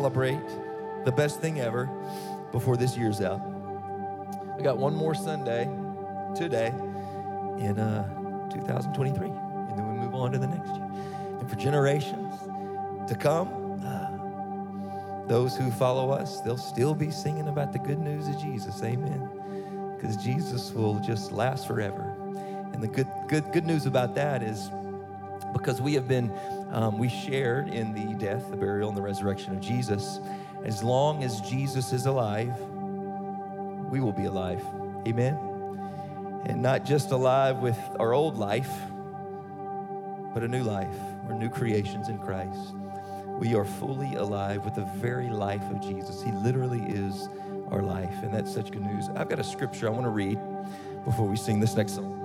celebrate the best thing ever before this year's out. We got one more Sunday today in uh, 2023, and then we move on to the next year. And for generations to come, uh, those who follow us, they'll still be singing about the good news of Jesus. Amen. Because Jesus will just last forever. And the good, good, good news about that is because we have been um, we shared in the death, the burial, and the resurrection of Jesus. As long as Jesus is alive, we will be alive. Amen. And not just alive with our old life, but a new life. We're new creations in Christ. We are fully alive with the very life of Jesus. He literally is our life, and that's such good news. I've got a scripture I want to read before we sing this next song.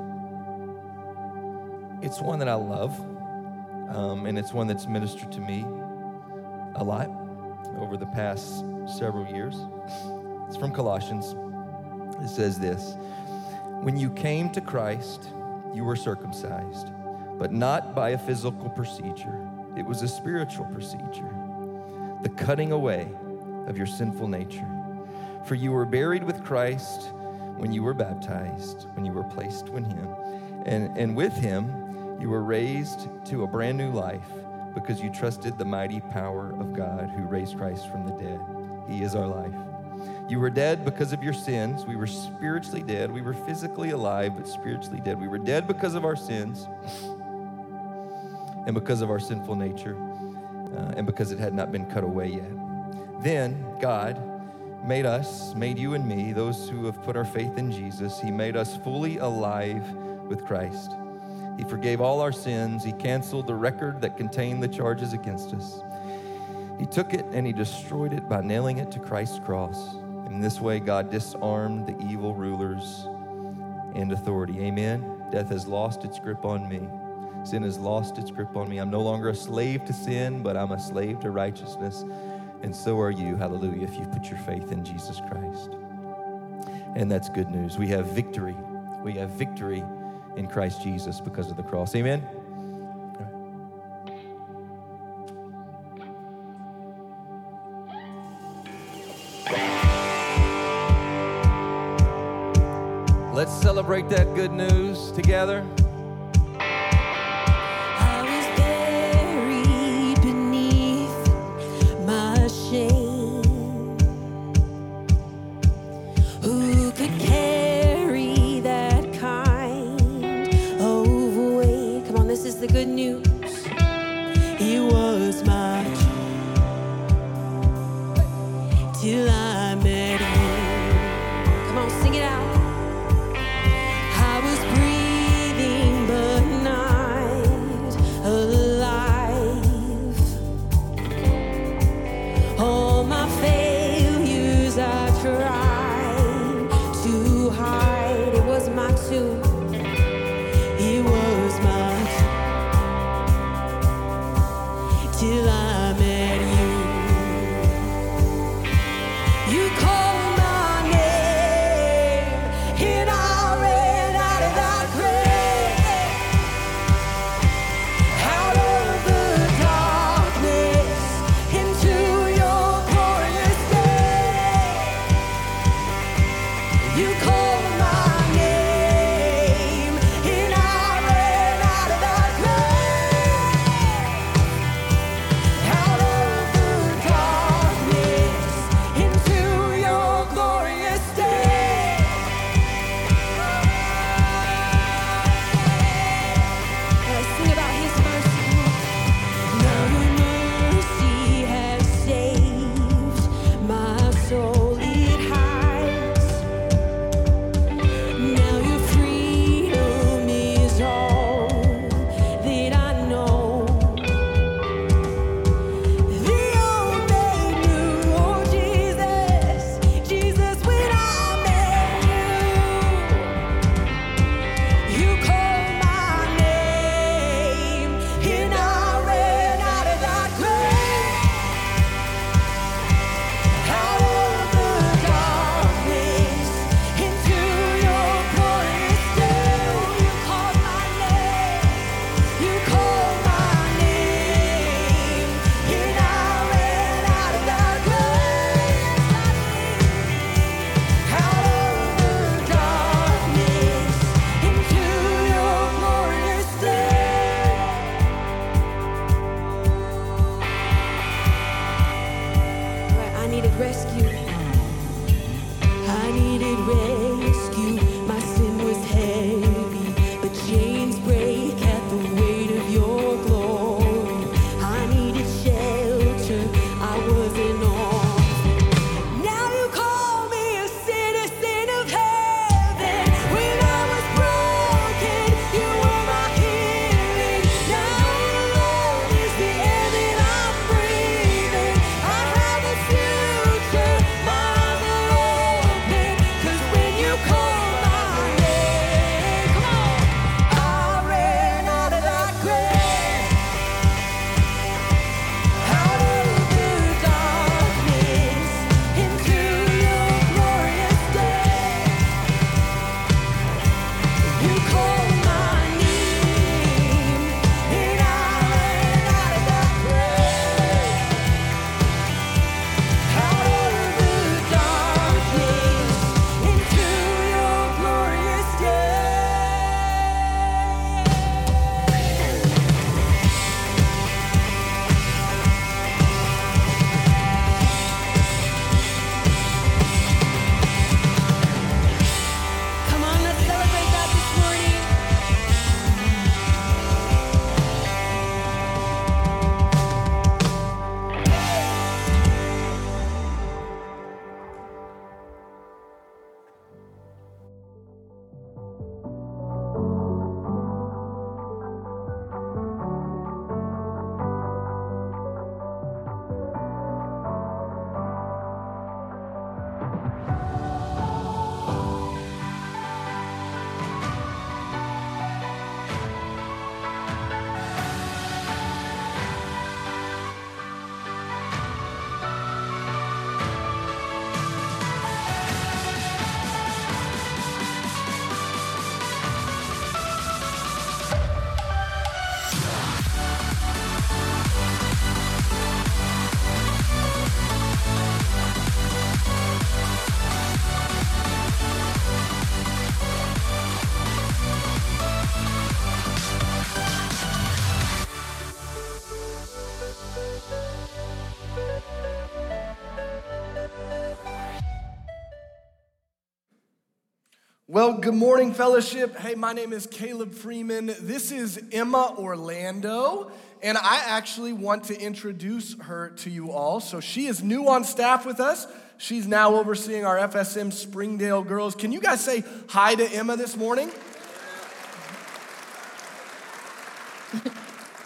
It's one that I love, um, and it's one that's ministered to me a lot over the past several years. It's from Colossians. It says this When you came to Christ, you were circumcised, but not by a physical procedure, it was a spiritual procedure, the cutting away of your sinful nature. For you were buried with Christ when you were baptized, when you were placed with Him. And, and with Him, you were raised to a brand new life because you trusted the mighty power of God who raised Christ from the dead. He is our life. You were dead because of your sins. We were spiritually dead. We were physically alive, but spiritually dead. We were dead because of our sins and because of our sinful nature uh, and because it had not been cut away yet. Then God made us, made you and me, those who have put our faith in Jesus, He made us fully alive with Christ. He forgave all our sins. He canceled the record that contained the charges against us. He took it and he destroyed it by nailing it to Christ's cross. In this way, God disarmed the evil rulers and authority. Amen. Death has lost its grip on me. Sin has lost its grip on me. I'm no longer a slave to sin, but I'm a slave to righteousness. And so are you, hallelujah, if you put your faith in Jesus Christ. And that's good news. We have victory. We have victory in Christ Jesus because of the cross. Amen. Let's celebrate that good news together. Till I met you. Well, good morning, fellowship. Hey, my name is Caleb Freeman. This is Emma Orlando, and I actually want to introduce her to you all. So, she is new on staff with us. She's now overseeing our FSM Springdale girls. Can you guys say hi to Emma this morning?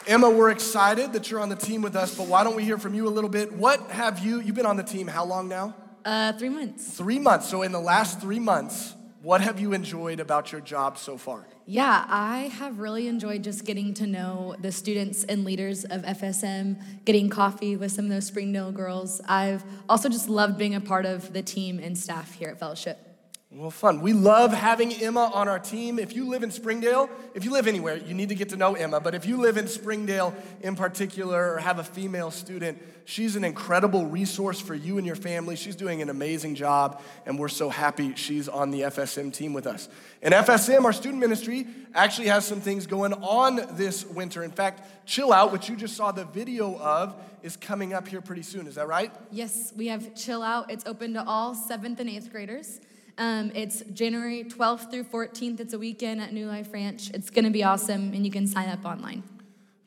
Emma, we're excited that you're on the team with us, but why don't we hear from you a little bit? What have you, you've been on the team how long now? Uh, three months. Three months. So, in the last three months, what have you enjoyed about your job so far? Yeah, I have really enjoyed just getting to know the students and leaders of FSM, getting coffee with some of those Springdale girls. I've also just loved being a part of the team and staff here at Fellowship. Well, fun. We love having Emma on our team. If you live in Springdale, if you live anywhere, you need to get to know Emma. But if you live in Springdale in particular or have a female student, she's an incredible resource for you and your family. She's doing an amazing job, and we're so happy she's on the FSM team with us. And FSM, our student ministry, actually has some things going on this winter. In fact, Chill Out, which you just saw the video of, is coming up here pretty soon. Is that right? Yes, we have Chill Out. It's open to all seventh and eighth graders. Um, it's January 12th through 14th. It's a weekend at New Life Ranch. It's going to be awesome, and you can sign up online.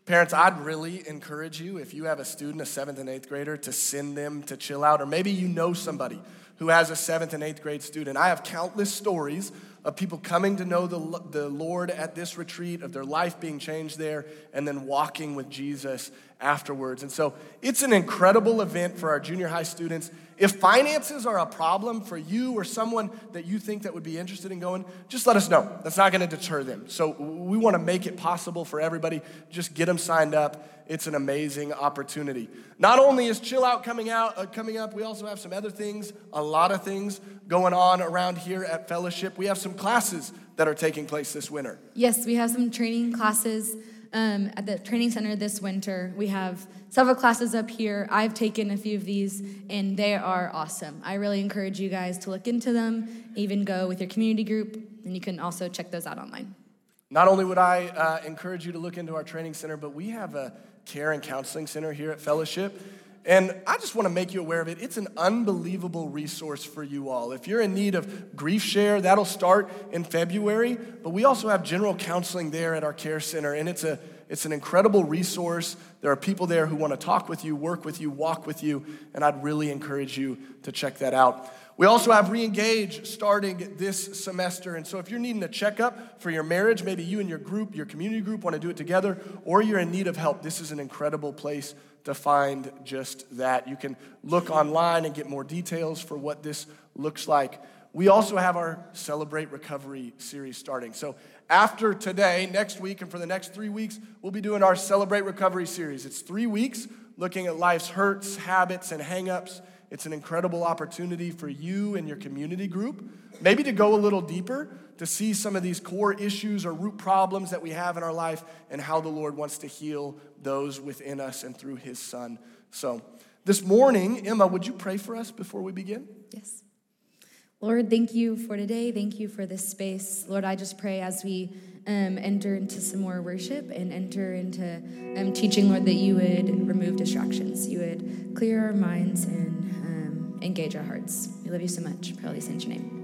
Parents, I'd really encourage you if you have a student, a seventh and eighth grader, to send them to chill out, or maybe you know somebody who has a seventh and eighth grade student. I have countless stories of people coming to know the, the Lord at this retreat, of their life being changed there, and then walking with Jesus afterwards. And so it's an incredible event for our junior high students. If finances are a problem for you or someone that you think that would be interested in going, just let us know. That's not going to deter them. So we want to make it possible for everybody. Just get them signed up. It's an amazing opportunity. Not only is Chill Out coming out uh, coming up, we also have some other things, a lot of things going on around here at Fellowship. We have some classes that are taking place this winter. Yes, we have some training classes um, at the training center this winter. We have several classes up here. I've taken a few of these, and they are awesome. I really encourage you guys to look into them, even go with your community group, and you can also check those out online. Not only would I uh, encourage you to look into our training center, but we have a care and counseling center here at Fellowship. And I just want to make you aware of it. It's an unbelievable resource for you all. If you're in need of grief share, that'll start in February. But we also have general counseling there at our care center, and it's a it's an incredible resource. There are people there who want to talk with you, work with you, walk with you, and I'd really encourage you to check that out. We also have Reengage starting this semester. And so, if you're needing a checkup for your marriage, maybe you and your group, your community group want to do it together, or you're in need of help, this is an incredible place to find just that. You can look online and get more details for what this looks like. We also have our Celebrate Recovery series starting. So, after today, next week, and for the next three weeks, we'll be doing our Celebrate Recovery series. It's three weeks looking at life's hurts, habits, and hangups. It's an incredible opportunity for you and your community group, maybe to go a little deeper, to see some of these core issues or root problems that we have in our life and how the Lord wants to heal those within us and through His Son. So, this morning, Emma, would you pray for us before we begin? Yes. Lord, thank you for today. Thank you for this space. Lord, I just pray as we um, enter into some more worship and enter into um, teaching, Lord, that you would remove distractions. You would clear our minds and um, engage our hearts. We love you so much. Pray all these in your name.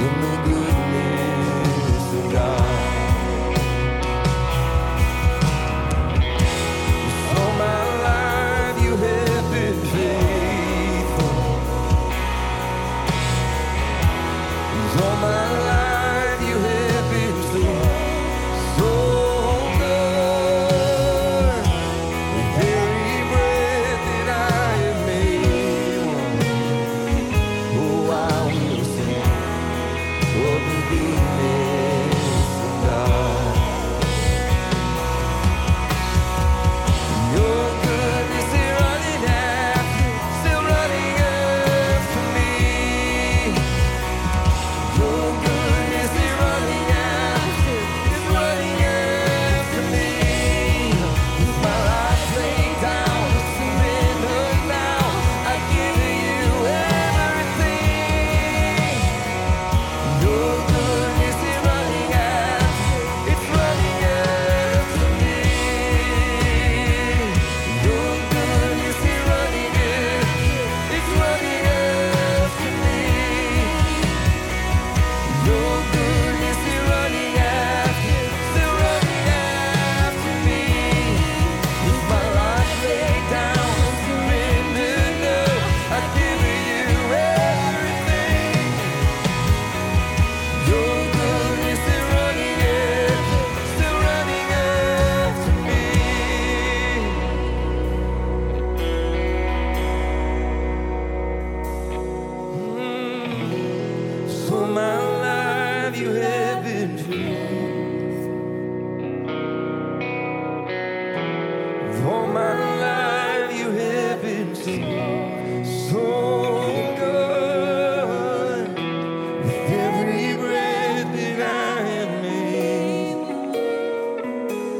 Your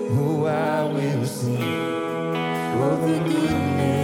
Who I will sing for oh, the goodness.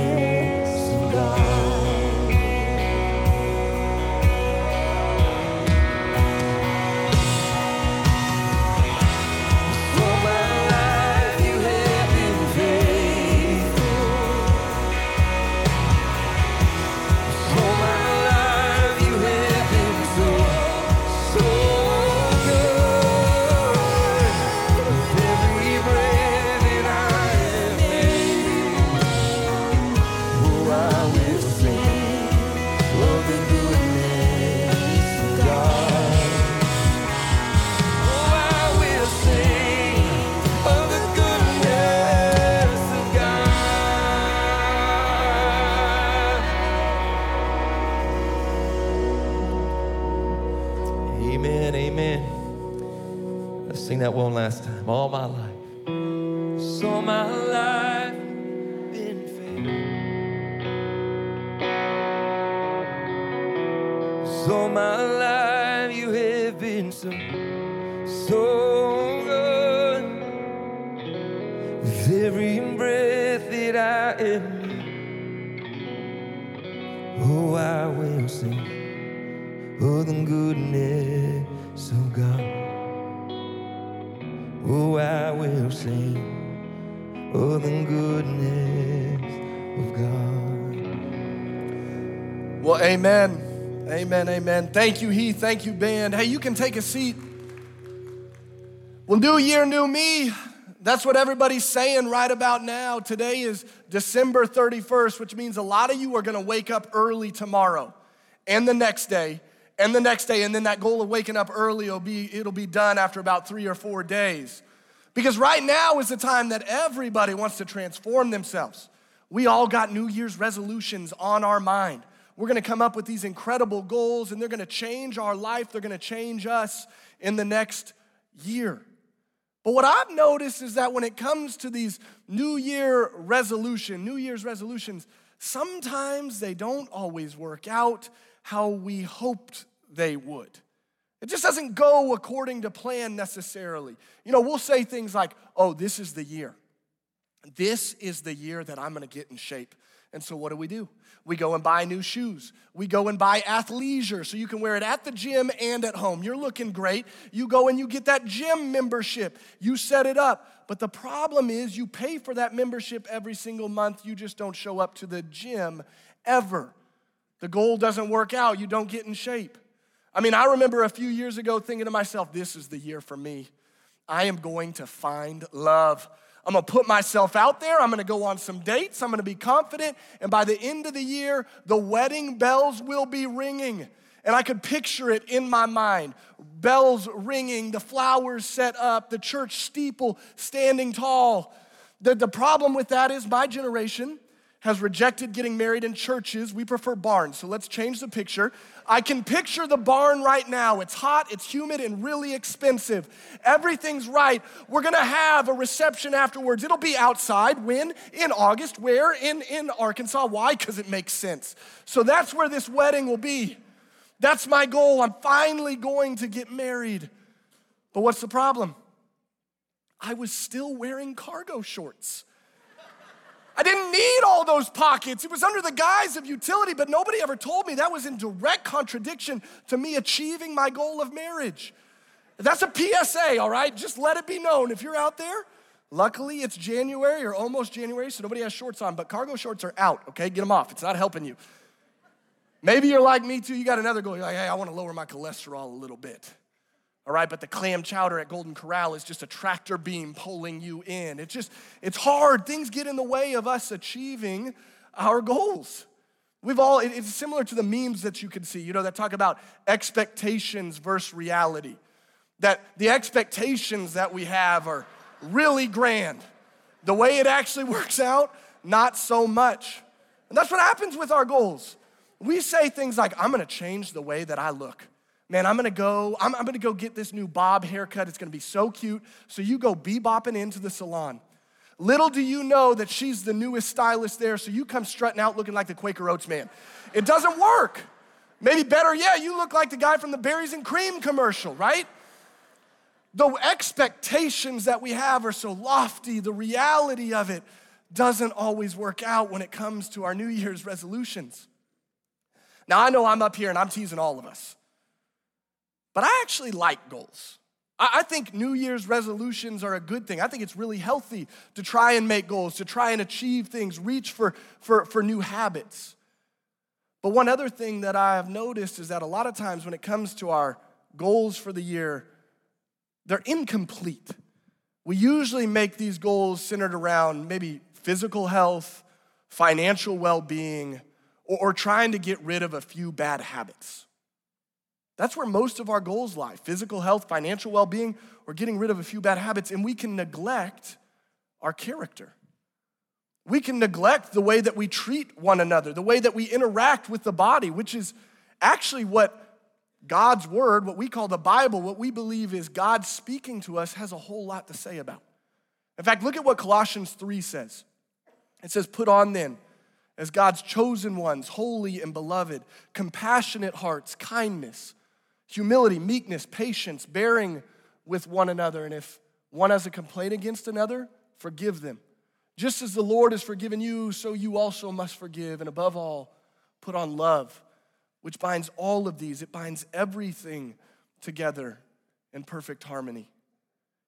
Thank you, Heath. Thank you, band. Hey, you can take a seat. Well, new year, new me. That's what everybody's saying right about now. Today is December 31st, which means a lot of you are gonna wake up early tomorrow and the next day and the next day, and then that goal of waking up early will be, it'll be done after about three or four days. Because right now is the time that everybody wants to transform themselves. We all got New Year's resolutions on our mind. We're gonna come up with these incredible goals, and they're gonna change our life, they're gonna change us in the next year. But what I've noticed is that when it comes to these New Year resolution, New Year's resolutions, sometimes they don't always work out how we hoped they would. It just doesn't go according to plan necessarily. You know, we'll say things like, oh, this is the year. This is the year that I'm gonna get in shape. And so, what do we do? We go and buy new shoes. We go and buy athleisure so you can wear it at the gym and at home. You're looking great. You go and you get that gym membership. You set it up. But the problem is, you pay for that membership every single month. You just don't show up to the gym ever. The goal doesn't work out. You don't get in shape. I mean, I remember a few years ago thinking to myself, this is the year for me. I am going to find love. I'm gonna put myself out there. I'm gonna go on some dates. I'm gonna be confident. And by the end of the year, the wedding bells will be ringing. And I could picture it in my mind bells ringing, the flowers set up, the church steeple standing tall. The, the problem with that is my generation has rejected getting married in churches. We prefer barns. So let's change the picture. I can picture the barn right now. It's hot, it's humid, and really expensive. Everything's right. We're gonna have a reception afterwards. It'll be outside. When? In August. Where? In, in Arkansas. Why? Because it makes sense. So that's where this wedding will be. That's my goal. I'm finally going to get married. But what's the problem? I was still wearing cargo shorts. I didn't need all those pockets. It was under the guise of utility, but nobody ever told me that was in direct contradiction to me achieving my goal of marriage. That's a PSA, all right? Just let it be known. If you're out there, luckily it's January or almost January, so nobody has shorts on, but cargo shorts are out, okay? Get them off. It's not helping you. Maybe you're like me too. You got another goal. You're like, hey, I want to lower my cholesterol a little bit all right but the clam chowder at golden corral is just a tractor beam pulling you in. It's just it's hard. Things get in the way of us achieving our goals. We've all it's similar to the memes that you can see you know that talk about expectations versus reality. That the expectations that we have are really grand. The way it actually works out not so much. And that's what happens with our goals. We say things like i'm going to change the way that i look man, I'm gonna go, I'm, I'm, gonna go get this new bob haircut. It's gonna be so cute. So you go bebopping into the salon. Little do you know that she's the newest stylist there, so you come strutting out looking like the Quaker Oats man. It doesn't work. Maybe better yeah, you look like the guy from the berries and cream commercial, right? The expectations that we have are so lofty, the reality of it doesn't always work out when it comes to our New Year's resolutions. Now, I know I'm up here and I'm teasing all of us. But I actually like goals. I think New Year's resolutions are a good thing. I think it's really healthy to try and make goals, to try and achieve things, reach for, for, for new habits. But one other thing that I have noticed is that a lot of times when it comes to our goals for the year, they're incomplete. We usually make these goals centered around maybe physical health, financial well being, or, or trying to get rid of a few bad habits. That's where most of our goals lie physical health, financial well being, or getting rid of a few bad habits. And we can neglect our character. We can neglect the way that we treat one another, the way that we interact with the body, which is actually what God's word, what we call the Bible, what we believe is God speaking to us, has a whole lot to say about. In fact, look at what Colossians 3 says. It says, Put on then, as God's chosen ones, holy and beloved, compassionate hearts, kindness, humility, meekness, patience, bearing with one another. And if one has a complaint against another, forgive them. Just as the Lord has forgiven you, so you also must forgive. And above all, put on love, which binds all of these, it binds everything together in perfect harmony.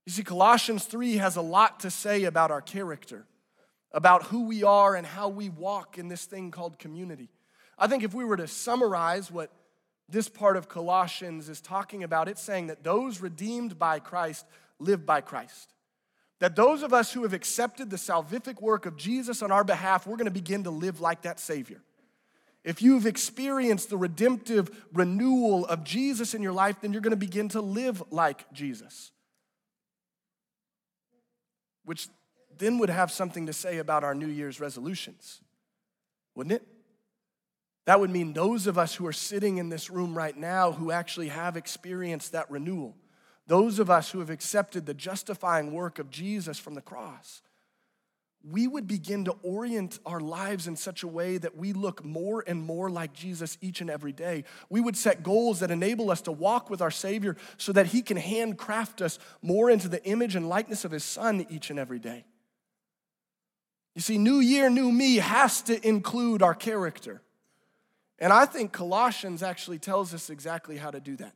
You see, Colossians 3 has a lot to say about our character, about who we are and how we walk in this thing called community. I think if we were to summarize what this part of Colossians is talking about, it's saying that those redeemed by Christ live by Christ. That those of us who have accepted the salvific work of Jesus on our behalf, we're going to begin to live like that Savior. If you've experienced the redemptive renewal of Jesus in your life, then you're going to begin to live like Jesus. Which then would have something to say about our New Year's resolutions, wouldn't it? That would mean those of us who are sitting in this room right now who actually have experienced that renewal, those of us who have accepted the justifying work of Jesus from the cross, we would begin to orient our lives in such a way that we look more and more like Jesus each and every day. We would set goals that enable us to walk with our Savior so that He can handcraft us more into the image and likeness of His Son each and every day. You see, new year, new me has to include our character. And I think Colossians actually tells us exactly how to do that.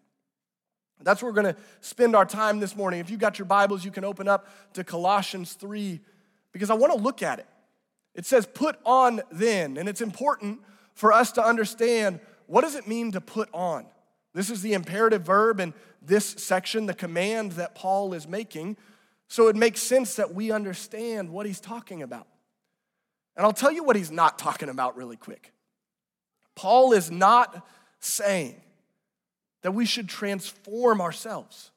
That's where we're going to spend our time this morning. If you've got your Bibles, you can open up to Colossians 3 because I want to look at it. It says, put on then. And it's important for us to understand what does it mean to put on? This is the imperative verb in this section, the command that Paul is making. So it makes sense that we understand what he's talking about. And I'll tell you what he's not talking about really quick. Paul is not saying that we should transform ourselves.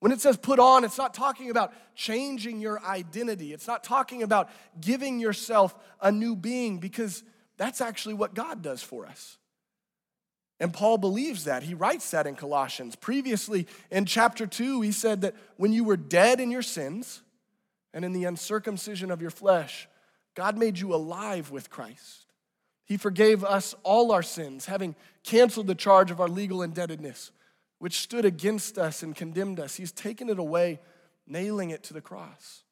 When it says put on, it's not talking about changing your identity. It's not talking about giving yourself a new being because that's actually what God does for us. And Paul believes that. He writes that in Colossians. Previously, in chapter 2, he said that when you were dead in your sins and in the uncircumcision of your flesh, God made you alive with Christ. He forgave us all our sins, having canceled the charge of our legal indebtedness, which stood against us and condemned us. He's taken it away, nailing it to the cross.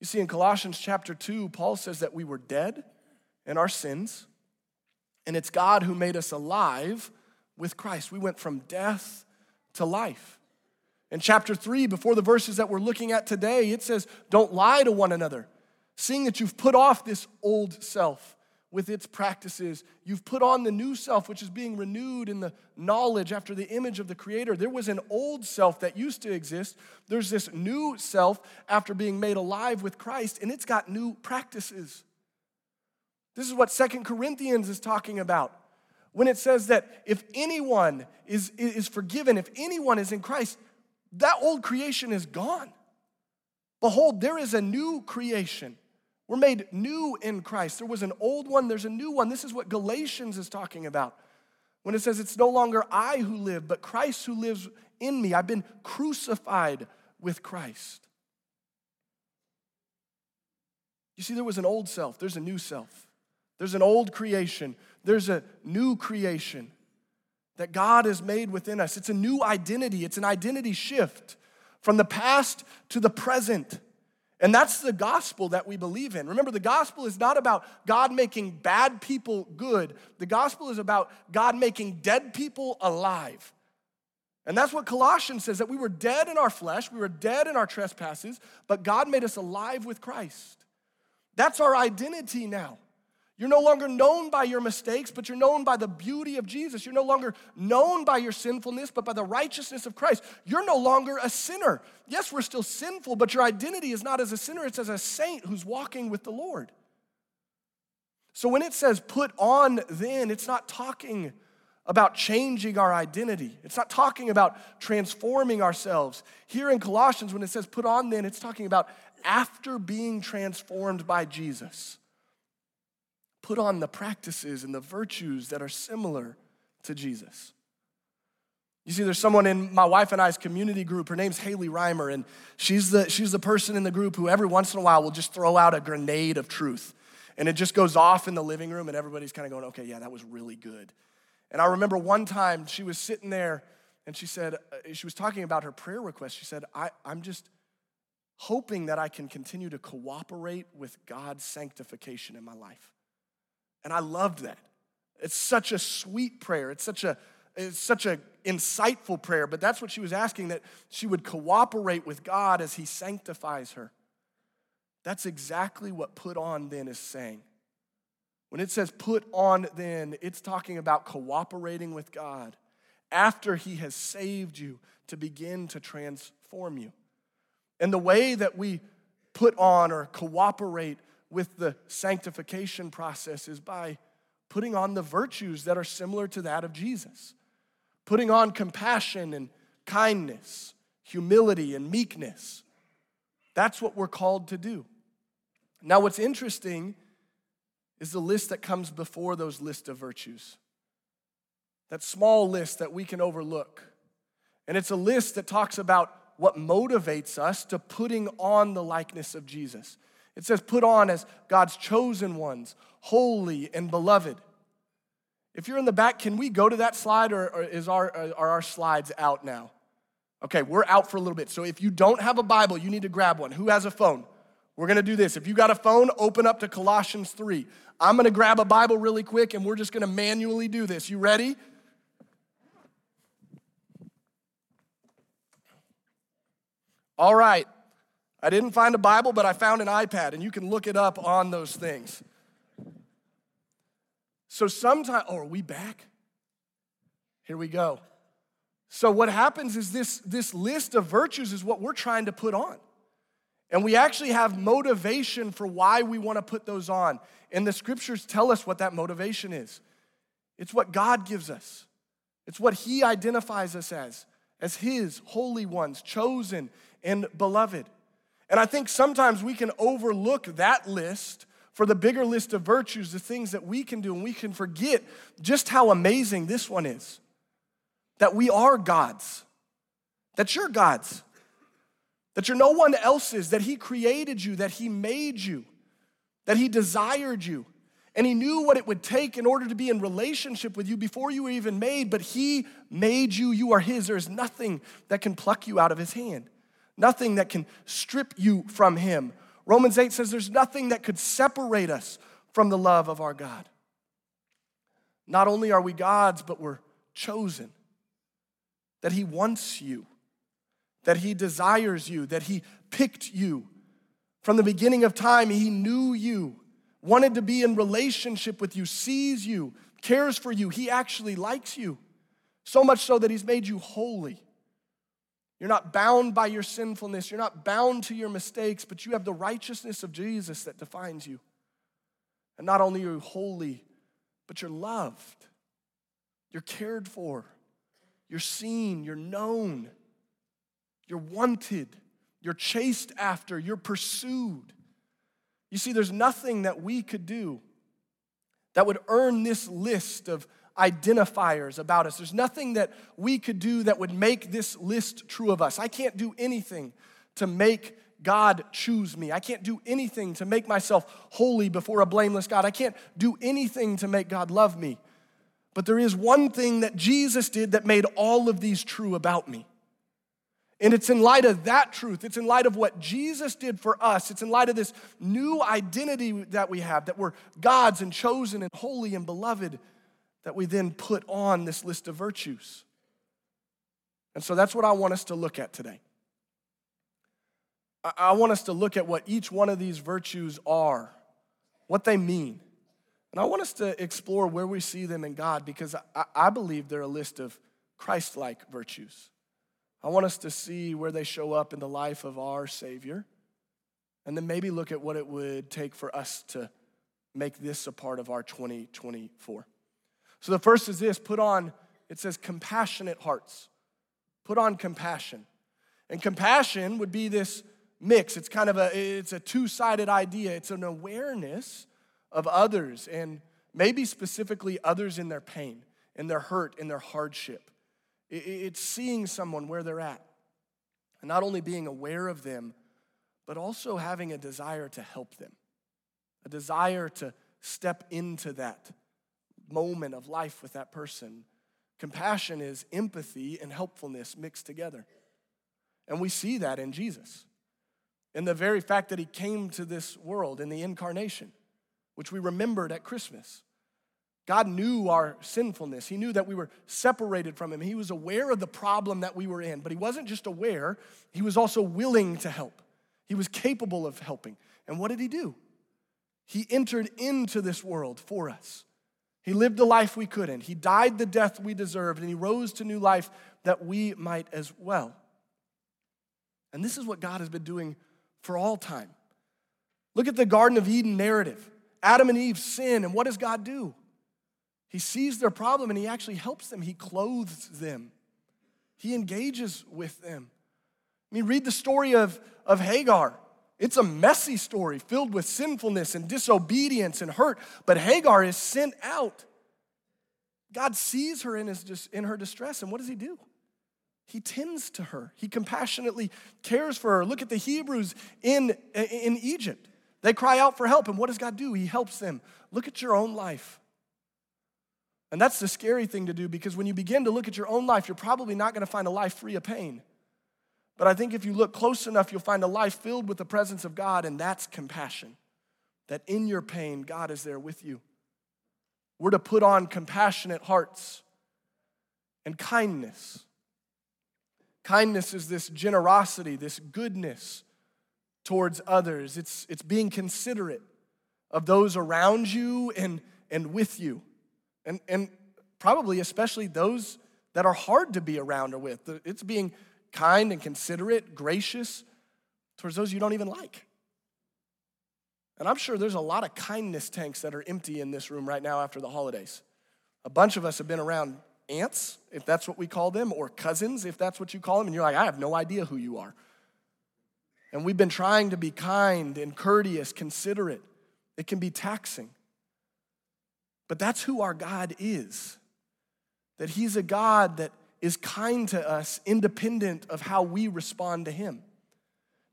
You see, in Colossians chapter 2, Paul says that we were dead in our sins, and it's God who made us alive with Christ. We went from death to life. In chapter 3, before the verses that we're looking at today, it says, Don't lie to one another, seeing that you've put off this old self with its practices. You've put on the new self, which is being renewed in the knowledge after the image of the Creator. There was an old self that used to exist. There's this new self after being made alive with Christ, and it's got new practices. This is what Second Corinthians is talking about. When it says that if anyone is, is forgiven, if anyone is in Christ, that old creation is gone. Behold, there is a new creation. We're made new in Christ. There was an old one, there's a new one. This is what Galatians is talking about. When it says, It's no longer I who live, but Christ who lives in me. I've been crucified with Christ. You see, there was an old self, there's a new self. There's an old creation, there's a new creation that God has made within us. It's a new identity, it's an identity shift from the past to the present. And that's the gospel that we believe in. Remember, the gospel is not about God making bad people good, the gospel is about God making dead people alive. And that's what Colossians says that we were dead in our flesh, we were dead in our trespasses, but God made us alive with Christ. That's our identity now. You're no longer known by your mistakes, but you're known by the beauty of Jesus. You're no longer known by your sinfulness, but by the righteousness of Christ. You're no longer a sinner. Yes, we're still sinful, but your identity is not as a sinner, it's as a saint who's walking with the Lord. So when it says put on then, it's not talking about changing our identity. It's not talking about transforming ourselves. Here in Colossians, when it says put on then, it's talking about after being transformed by Jesus put on the practices and the virtues that are similar to Jesus. You see, there's someone in my wife and I's community group. Her name's Haley Reimer, and she's the, she's the person in the group who every once in a while will just throw out a grenade of truth. And it just goes off in the living room, and everybody's kind of going, okay, yeah, that was really good. And I remember one time she was sitting there and she said, uh, she was talking about her prayer request. She said, I, I'm just hoping that I can continue to cooperate with God's sanctification in my life. And I loved that. It's such a sweet prayer. It's such a it's such an insightful prayer, but that's what she was asking that she would cooperate with God as He sanctifies her. That's exactly what put on then is saying. When it says put on then, it's talking about cooperating with God after He has saved you to begin to transform you. And the way that we put on or cooperate with the sanctification process is by putting on the virtues that are similar to that of Jesus putting on compassion and kindness, humility and meekness. That's what we're called to do. Now, what's interesting is the list that comes before those list of virtues. That small list that we can overlook. And it's a list that talks about what motivates us to putting on the likeness of Jesus. It says, put on as God's chosen ones, holy and beloved. If you're in the back, can we go to that slide or, or is our, uh, are our slides out now? Okay, we're out for a little bit. So if you don't have a Bible, you need to grab one. Who has a phone? We're gonna do this. If you got a phone, open up to Colossians 3. I'm gonna grab a Bible really quick and we're just gonna manually do this. You ready? All right. I didn't find a Bible, but I found an iPad, and you can look it up on those things. So sometimes, oh, are we back? Here we go. So what happens is this, this list of virtues is what we're trying to put on. And we actually have motivation for why we want to put those on. And the scriptures tell us what that motivation is. It's what God gives us. It's what He identifies us as, as His holy ones, chosen and beloved. And I think sometimes we can overlook that list for the bigger list of virtues, the things that we can do, and we can forget just how amazing this one is. That we are God's, that you're God's, that you're no one else's, that He created you, that He made you, that He desired you. And he knew what it would take in order to be in relationship with you before you were even made, but he made you. You are his. There's nothing that can pluck you out of his hand, nothing that can strip you from him Romans 8 says there's nothing that could separate us from the love of our God. Not only are we God's, but we're chosen. That He wants you, that He desires you, that He picked you. From the beginning of time, He knew you, wanted to be in relationship with you, sees you, cares for you. He actually likes you. So much so that He's made you holy. You're not bound by your sinfulness. You're not bound to your mistakes, but you have the righteousness of Jesus that defines you. And not only are you holy, but you're loved. You're cared for. You're seen. You're known. You're wanted. You're chased after. You're pursued. You see, there's nothing that we could do that would earn this list of identifiers about us. There's nothing that we could do that would make this list true of us. I can't do anything to make God choose me. I can't do anything to make myself holy before a blameless God. I can't do anything to make God love me. But there is one thing that Jesus did that made all of these true about me. And it's in light of that truth, it's in light of what Jesus did for us, it's in light of this new identity that we have, that we're God's and chosen and holy and beloved, that we then put on this list of virtues. And so that's what I want us to look at today. I want us to look at what each one of these virtues are, what they mean. And I want us to explore where we see them in God because I, believe they're a list of Christ like virtues. I want us to see where they show up in the life of our Savior, and then maybe look at what it would take for us to make this a part of our 2024. So the first is this put on, it says compassionate hearts. Put on compassion. And compassion would be this mix. It's kind of a it's a two-sided idea. It's an awareness of others and maybe specifically others in their pain, in their hurt, in their hardship. It's seeing someone where they're at and not only being aware of them, but also having a desire to help them, a desire to step into that moment of life with that person. Compassion is empathy and helpfulness mixed together. And we see that in Jesus. In the very fact that he came to this world in the incarnation, which we remembered at Christmas. God knew our sinfulness. He knew that we were separated from Him. He was aware of the problem that we were in, but He wasn't just aware, He was also willing to help. He was capable of helping. And what did He do? He entered into this world for us. He lived the life we couldn't. He died the death we deserved, and He rose to new life that we might as well. And this is what God has been doing for all time. Look at the Garden of Eden narrative Adam and Eve sin, and what does God do? He sees their problem and he actually helps them. He clothes them. He engages with them. I mean, read the story of, of Hagar. It's a messy story filled with sinfulness and disobedience and hurt, but Hagar is sent out. God sees her in, his, in her distress, and what does he do? He tends to her. He compassionately cares for her. Look at the Hebrews in, in Egypt. They cry out for help, and what does God do? He helps them. Look at your own life. And that's the scary thing to do because when you begin to look at your own life, you're probably not going to find a life free of pain. But I think if you look close enough, you'll find a life filled with the presence of God, and that's compassion. That in your pain, God is there with you. We're to put on compassionate hearts and kindness. Kindness is this generosity, this goodness towards others. It's, it's being considerate of those around you and, and with you and, and probably especially those that are hard to be around or with. It's being kind and considerate, gracious towards those you don't even like. And I'm sure there's a lot of kindness tanks that are empty in this room right now after the holidays. A bunch of us have been around aunts, if that's what we call them, or cousins, if that's what you call them, and you're like, I have no idea who you are. And we've been trying to be kind and courteous, considerate. It can be taxing. But that's who our God is. That He's a God that is kind to us, independent of how we respond to Him.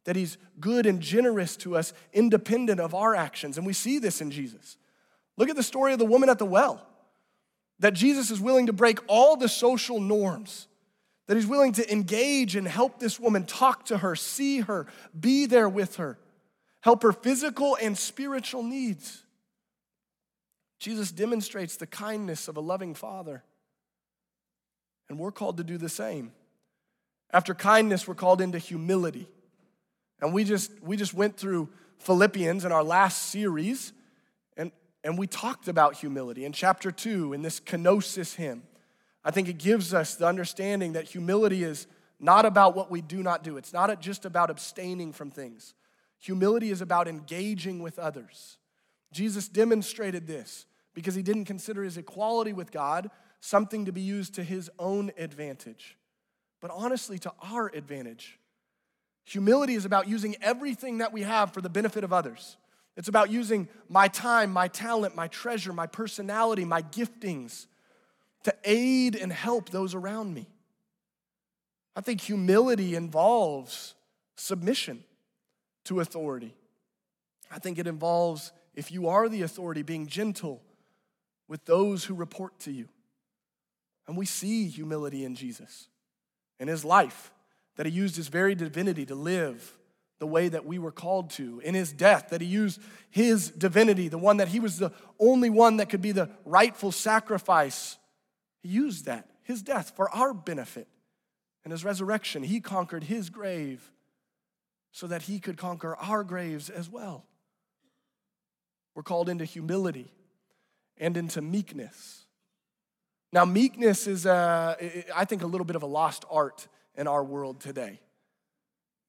That He's good and generous to us, independent of our actions. And we see this in Jesus. Look at the story of the woman at the well. That Jesus is willing to break all the social norms. That He's willing to engage and help this woman, talk to her, see her, be there with her, help her physical and spiritual needs. Jesus demonstrates the kindness of a loving father. And we're called to do the same. After kindness, we're called into humility. And we just, we just went through Philippians in our last series, and, and we talked about humility in chapter two in this kenosis hymn. I think it gives us the understanding that humility is not about what we do not do, it's not just about abstaining from things. Humility is about engaging with others. Jesus demonstrated this because he didn't consider his equality with God something to be used to his own advantage, but honestly to our advantage. Humility is about using everything that we have for the benefit of others. It's about using my time, my talent, my treasure, my personality, my giftings to aid and help those around me. I think humility involves submission to authority. I think it involves, if you are the authority, being gentle with those who report to you. And we see humility in Jesus in his life, that he used his very divinity to live the way that we were called to. In his death, that he used his divinity, the one that he was the only one that could be the rightful sacrifice. He used that, his death, for our benefit. And his resurrection, he conquered his grave so that he could conquer our graves as well. We're called into humility and into meekness. Now, meekness is, uh, I think, a little bit of a lost art in our world today.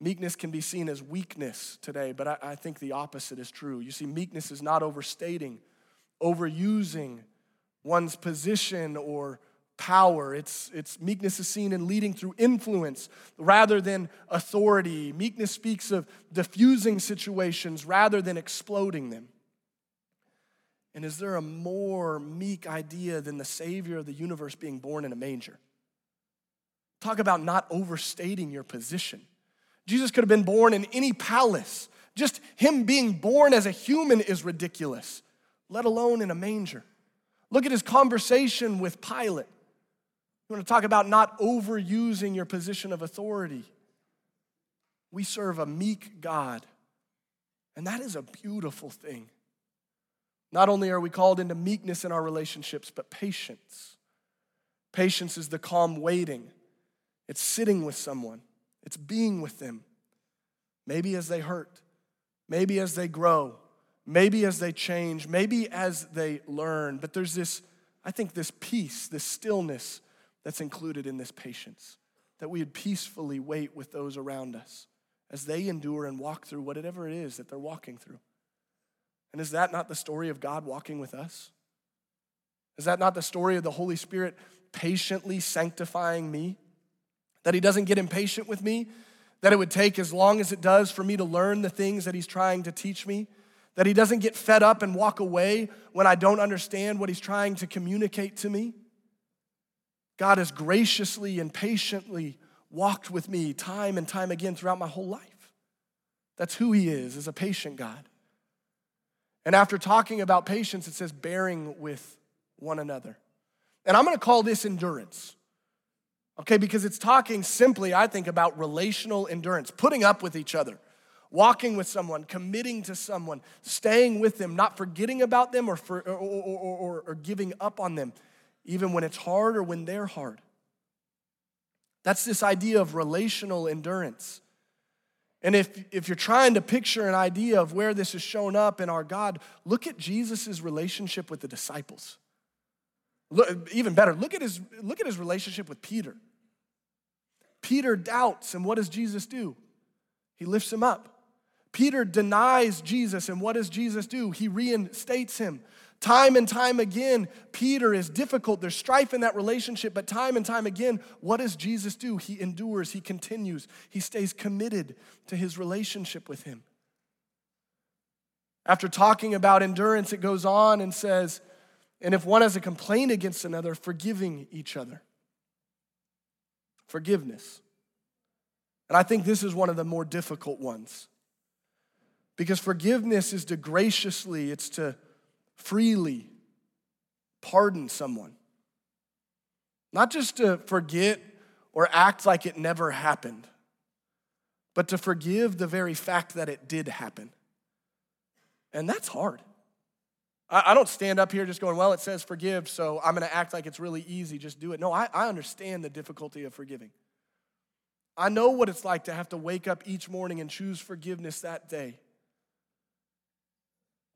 Meekness can be seen as weakness today, but I, I think the opposite is true. You see, meekness is not overstating, overusing one's position or power. It's, it's meekness is seen in leading through influence rather than authority. Meekness speaks of diffusing situations rather than exploding them. And is there a more meek idea than the Savior of the universe being born in a manger? talk about not overstating your position. Jesus could have been born in any palace. Just him being born as a human is ridiculous, let alone in a manger. Look at his conversation with Pilate. You want to talk about not overusing your position of authority. We serve a meek God, and that is a beautiful thing. Not only are we called into meekness in our relationships, but patience. Patience is the calm waiting, it's sitting with someone, it's being with them. Maybe as they hurt, maybe as they grow, maybe as they change, maybe as they learn. But there's this, I think, this peace, this stillness that's included in this patience, that we would peacefully wait with those around us as they endure and walk through whatever it is that they're walking through. And is that not the story of God walking with us? Is that not the story of the Holy Spirit patiently sanctifying me? That He doesn't get impatient with me? That it would take as long as it does for me to learn the things that He's trying to teach me? That He doesn't get fed up and walk away when I don't understand what He's trying to communicate to me? God has graciously and patiently walked with me time and time again throughout my whole life. That's who He is, as a patient God. And after talking about patience, it says bearing with one another. And I'm gonna call this endurance, okay, because it's talking simply, I think, about relational endurance, putting up with each other, walking with someone, committing to someone, staying with them, not forgetting about them or, for, or, or, or, or giving up on them, even when it's hard or when they're hard. That's this idea of relational endurance. And if, if you're trying to picture an idea of where this is shown up in our God, look at Jesus' relationship with the disciples. Look, even better, look at, his, look at his relationship with Peter. Peter doubts, and what does Jesus do? He lifts him up. Peter denies Jesus, and what does Jesus do? He reinstates him. Time and time again, Peter is difficult. There's strife in that relationship, but time and time again, what does Jesus do? He endures, he continues, he stays committed to his relationship with him. After talking about endurance, it goes on and says, and if one has a complaint against another, forgiving each other. Forgiveness. And I think this is one of the more difficult ones. Because forgiveness is to graciously, it's to freely pardon someone. Not just to forget or act like it never happened, but to forgive the very fact that it did happen. And that's hard. I, don't stand up here just going, well, it says forgive, so I'm going to act like it's really easy, just do it. No, I, I understand the difficulty of forgiving. I know what it's like to have to wake up each morning and choose forgiveness that day.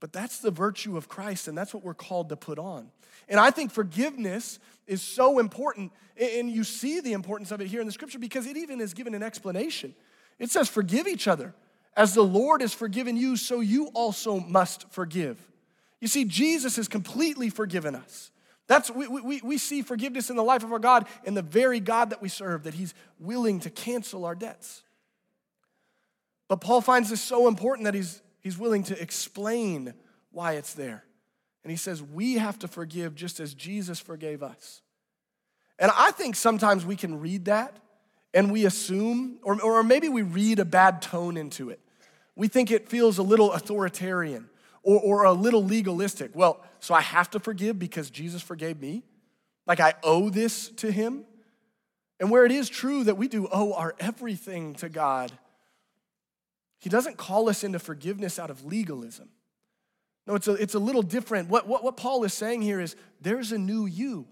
But that's the virtue of Christ, and that's what we're called to put on. And I think forgiveness is so important, and you see the importance of it here in the scripture because it even is given an explanation. It says, Forgive each other. As the Lord has forgiven you, so you also must forgive. You see, Jesus has completely forgiven us. That's we, we, we see forgiveness in the life of our God and the very God that we serve, that He's willing to cancel our debts. But Paul finds this so important that he's He's willing to explain why it's there. And he says, We have to forgive just as Jesus forgave us. And I think sometimes we can read that and we assume, or, or maybe we read a bad tone into it. We think it feels a little authoritarian or, or a little legalistic. Well, so I have to forgive because Jesus forgave me? Like I owe this to him? And where it is true that we do owe our everything to God, he doesn't call us into forgiveness out of legalism. No, it's a, it's a little different. What, what, what Paul is saying here is there's a new you.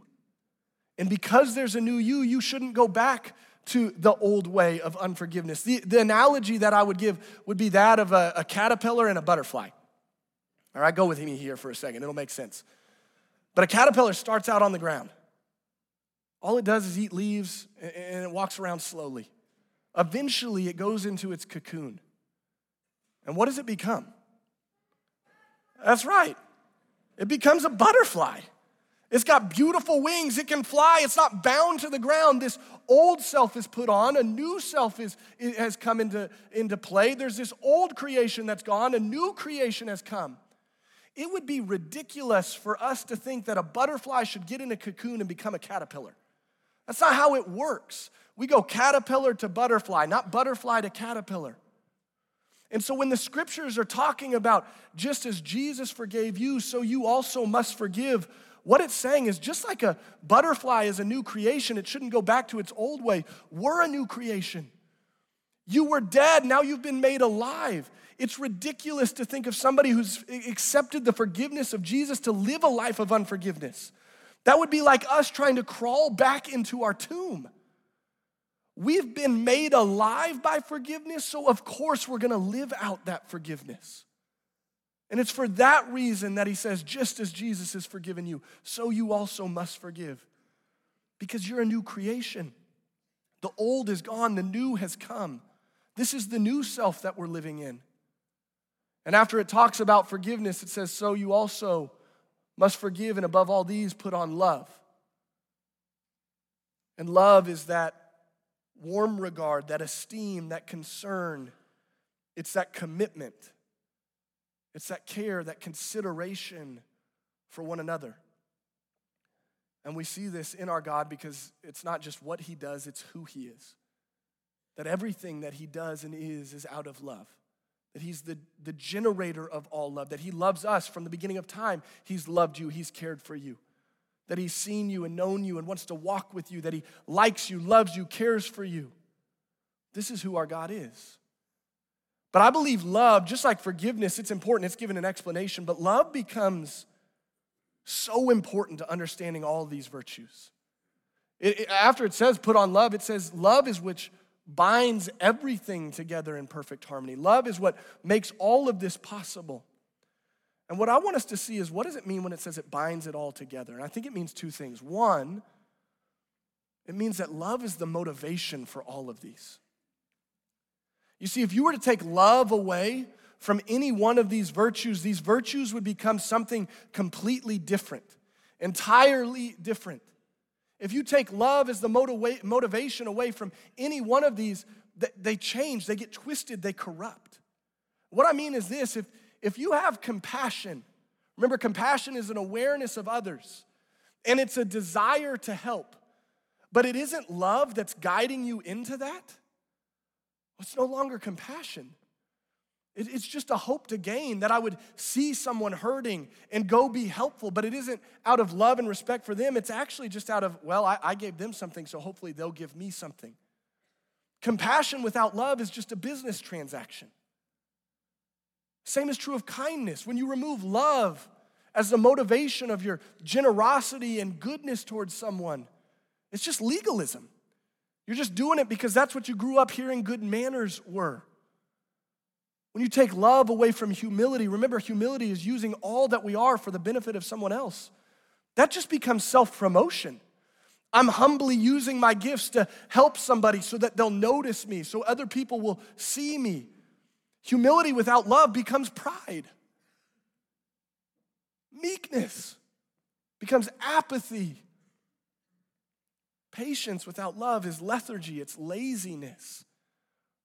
And because there's a new you, you shouldn't go back to the old way of unforgiveness. The, the analogy that I would give would be that of a, a caterpillar and a butterfly. All right, go with me here for a second, it'll make sense. But a caterpillar starts out on the ground. All it does is eat leaves and it walks around slowly. Eventually, it goes into its cocoon. And what does it become? That's right. It becomes a butterfly. It's got beautiful wings. It can fly. It's not bound to the ground. This old self is put on. A new self is, has come into, into play. There's this old creation that's gone. A new creation has come. It would be ridiculous for us to think that a butterfly should get in a cocoon and become a caterpillar. That's not how it works. We go caterpillar to butterfly, not butterfly to caterpillar. And so when the scriptures are talking about just as Jesus forgave you, so you also must forgive, what it's saying is just like a butterfly is a new creation, it shouldn't go back to its old way. We're a new creation. You were dead, now you've been made alive. It's ridiculous to think of somebody who's accepted the forgiveness of Jesus to live a life of unforgiveness. That would be like us trying to crawl back into our tomb. We've been made alive by forgiveness, so of course we're gonna live out that forgiveness. And it's for that reason that he says, just as Jesus has forgiven you, so you also must forgive. Because you're a new creation. The old is gone, the new has come. This is the new self that we're living in. And after it talks about forgiveness, it says, so you also must forgive, and above all these, put on love. And love is that warm regard, that esteem, that concern. It's that commitment. It's that care, that consideration for one another. And we see this in our God because it's not just what he does, it's who he is. That everything that he does and is is out of love. That he's the, the generator of all love. That he loves us from the beginning of time. He's loved you, he's cared for you that He's seen you and known you and wants to walk with you, that He likes you, loves you, cares for you. This is who our God is. But I believe love, just like forgiveness, it's important, it's given an explanation, but love becomes so important to understanding all these virtues. It, it, after it says put on love, it says love is which binds everything together in perfect harmony. Love is what makes all of this possible. And what I want us to see is what does it mean when it says it binds it all together? And I think it means two things. One, it means that love is the motivation for all of these. You see, if you were to take love away from any one of these virtues, these virtues would become something completely different, entirely different. If you take love as the motiva- motivation away from any one of these, they change, they get twisted, they corrupt. What I mean is this if, if you have compassion, remember, compassion is an awareness of others and it's a desire to help, but it isn't love that's guiding you into that, it's no longer compassion. It's just a hope to gain that I would see someone hurting and go be helpful, but it isn't out of love and respect for them. It's actually just out of, well, I, I gave them something, so hopefully they'll give me something. Compassion without love is just a business transaction. Same is true of kindness. When you remove love as the motivation of your generosity and goodness towards someone, it's just legalism. You're just doing it because that's what you grew up hearing good manners were. When you take love away from humility, remember, humility is using all that we are for the benefit of someone else. That just becomes self promotion. I'm humbly using my gifts to help somebody so that they'll notice me, so other people will see me. Humility without love becomes pride. Meekness becomes apathy. Patience without love is lethargy, it's laziness.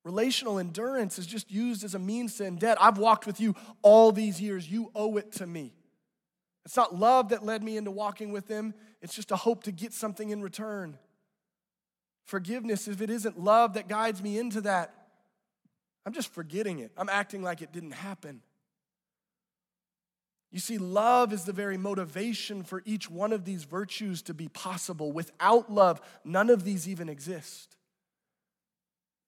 Relational endurance is just used as a means to end debt. I've walked with you all these years. You owe it to me. It's not love that led me into walking with them, it's just a hope to get something in return. Forgiveness, if it isn't love that guides me into that, I'm just forgetting it. I'm acting like it didn't happen. You see, love is the very motivation for each one of these virtues to be possible. Without love, none of these even exist.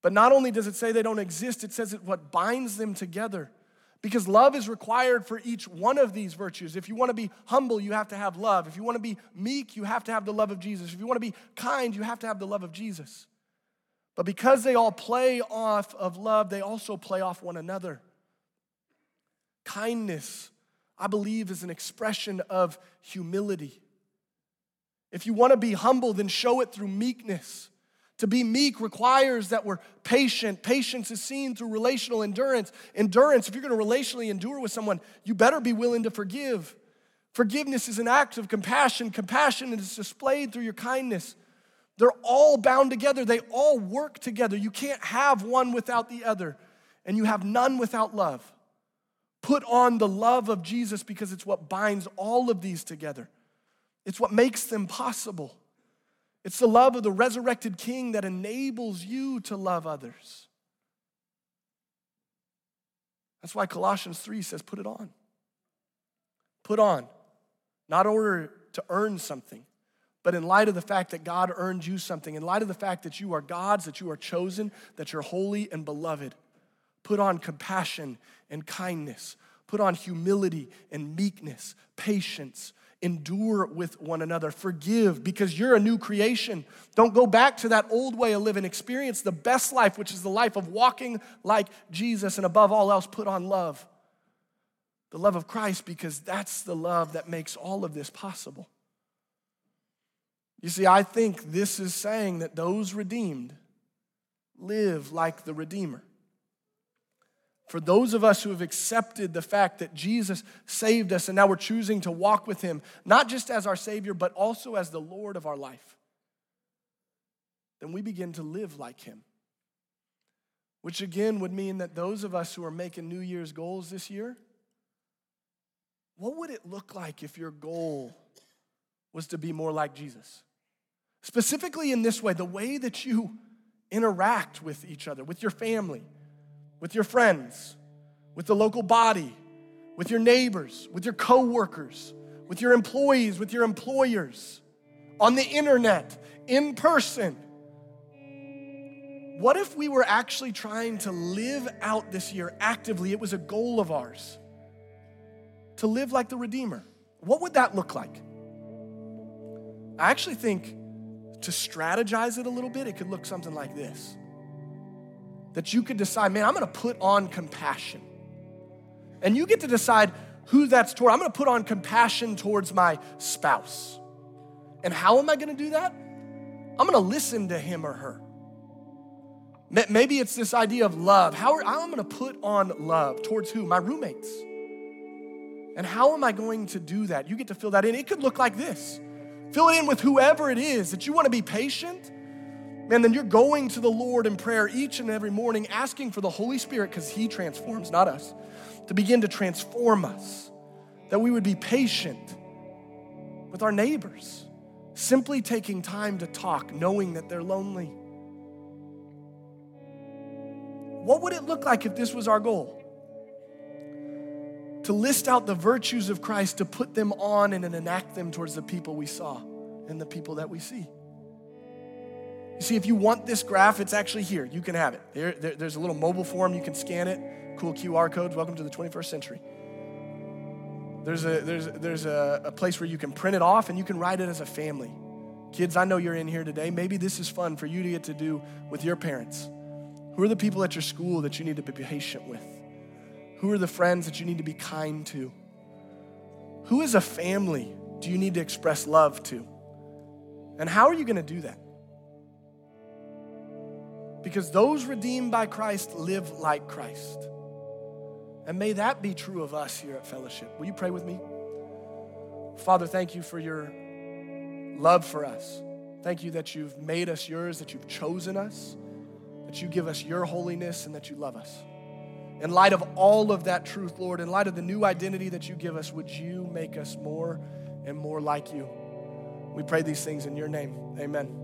But not only does it say they don't exist, it says it what binds them together. Because love is required for each one of these virtues. If you want to be humble, you have to have love. If you want to be meek, you have to have the love of Jesus. If you want to be kind, you have to have the love of Jesus. But because they all play off of love, they also play off one another. Kindness, I believe, is an expression of humility. If you want to be humble, then show it through meekness. To be meek requires that we're patient. Patience is seen through relational endurance. Endurance, if you're going to relationally endure with someone, you better be willing to forgive. Forgiveness is an act of compassion. Compassion is displayed through your kindness. They're all bound together, they all work together. You can't have one without the other, and you have none without love. Put on the love of Jesus because it's what binds all of these together, it's what makes them possible. It's the love of the resurrected King that enables you to love others. That's why Colossians 3 says, put it on. Put on, not in order to earn something, but in light of the fact that God earned you something, in light of the fact that you are God's, that you are chosen, that you're holy and beloved, put on compassion and kindness, put on humility and meekness, patience, endure with one another, forgive because you're a new creation. Don't go back to that old way of living. Experience the best life, which is the life of walking like Jesus, and above all else, put on love. The love of Christ, because that's the love that makes all of this possible. You see, I think this is saying that those redeemed live like the Redeemer. For those of us who have accepted the fact that Jesus saved us and now we're choosing to walk with Him, not just as our Savior, but also as the Lord of our life, then we begin to live like Him. Which again would mean that those of us who are making New Year's goals this year, what would it look like if your goal was to be more like Jesus? Specifically, in this way, the way that you interact with each other, with your family, with your friends, with the local body, with your neighbors, with your coworkers, with your employees, with your employers, on the internet, in person. What if we were actually trying to live out this year actively? It was a goal of ours to live like the Redeemer. What would that look like? I actually think to strategize it a little bit, it could look something like this that you could decide, man, I'm gonna put on compassion. And you get to decide who that's toward. I'm gonna put on compassion towards my spouse. And how am I gonna do that? I'm gonna listen to him or her. Maybe it's this idea of love. How are, I'm gonna put on love towards who? My roommates. And how am I going to do that? You get to fill that in. It could look like this Fill it in with whoever it is that you want to be patient. Man, then you're going to the Lord in prayer each and every morning, asking for the Holy Spirit, because He transforms, not us, to begin to transform us. That we would be patient with our neighbors, simply taking time to talk, knowing that they're lonely. What would it look like if this was our goal? To list out the virtues of Christ, to put them on and enact them towards the people we saw and the people that we see. You see, if you want this graph, it's actually here. You can have it. There, there, there's a little mobile form. You can scan it. Cool QR codes. Welcome to the 21st century. There's, a, there's, there's a, a place where you can print it off and you can write it as a family. Kids, I know you're in here today. Maybe this is fun for you to get to do with your parents. Who are the people at your school that you need to be patient with? Who are the friends that you need to be kind to? Who is a family do you need to express love to? And how are you going to do that? Because those redeemed by Christ live like Christ. And may that be true of us here at Fellowship. Will you pray with me? Father, thank you for your love for us. Thank you that you've made us yours, that you've chosen us, that you give us your holiness, and that you love us. In light of all of that truth, Lord, in light of the new identity that you give us, would you make us more and more like you? We pray these things in your name. Amen.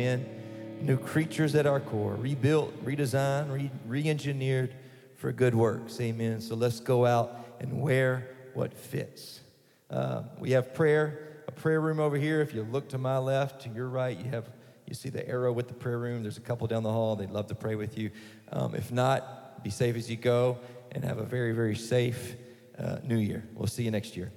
Amen. New creatures at our core, rebuilt, redesigned, re- re-engineered for good works. Amen. So let's go out and wear what fits. Uh, we have prayer, a prayer room over here. If you look to my left, to your right, you have you see the arrow with the prayer room. There's a couple down the hall. They'd love to pray with you. Um, if not, be safe as you go and have a very, very safe uh, new year. We'll see you next year.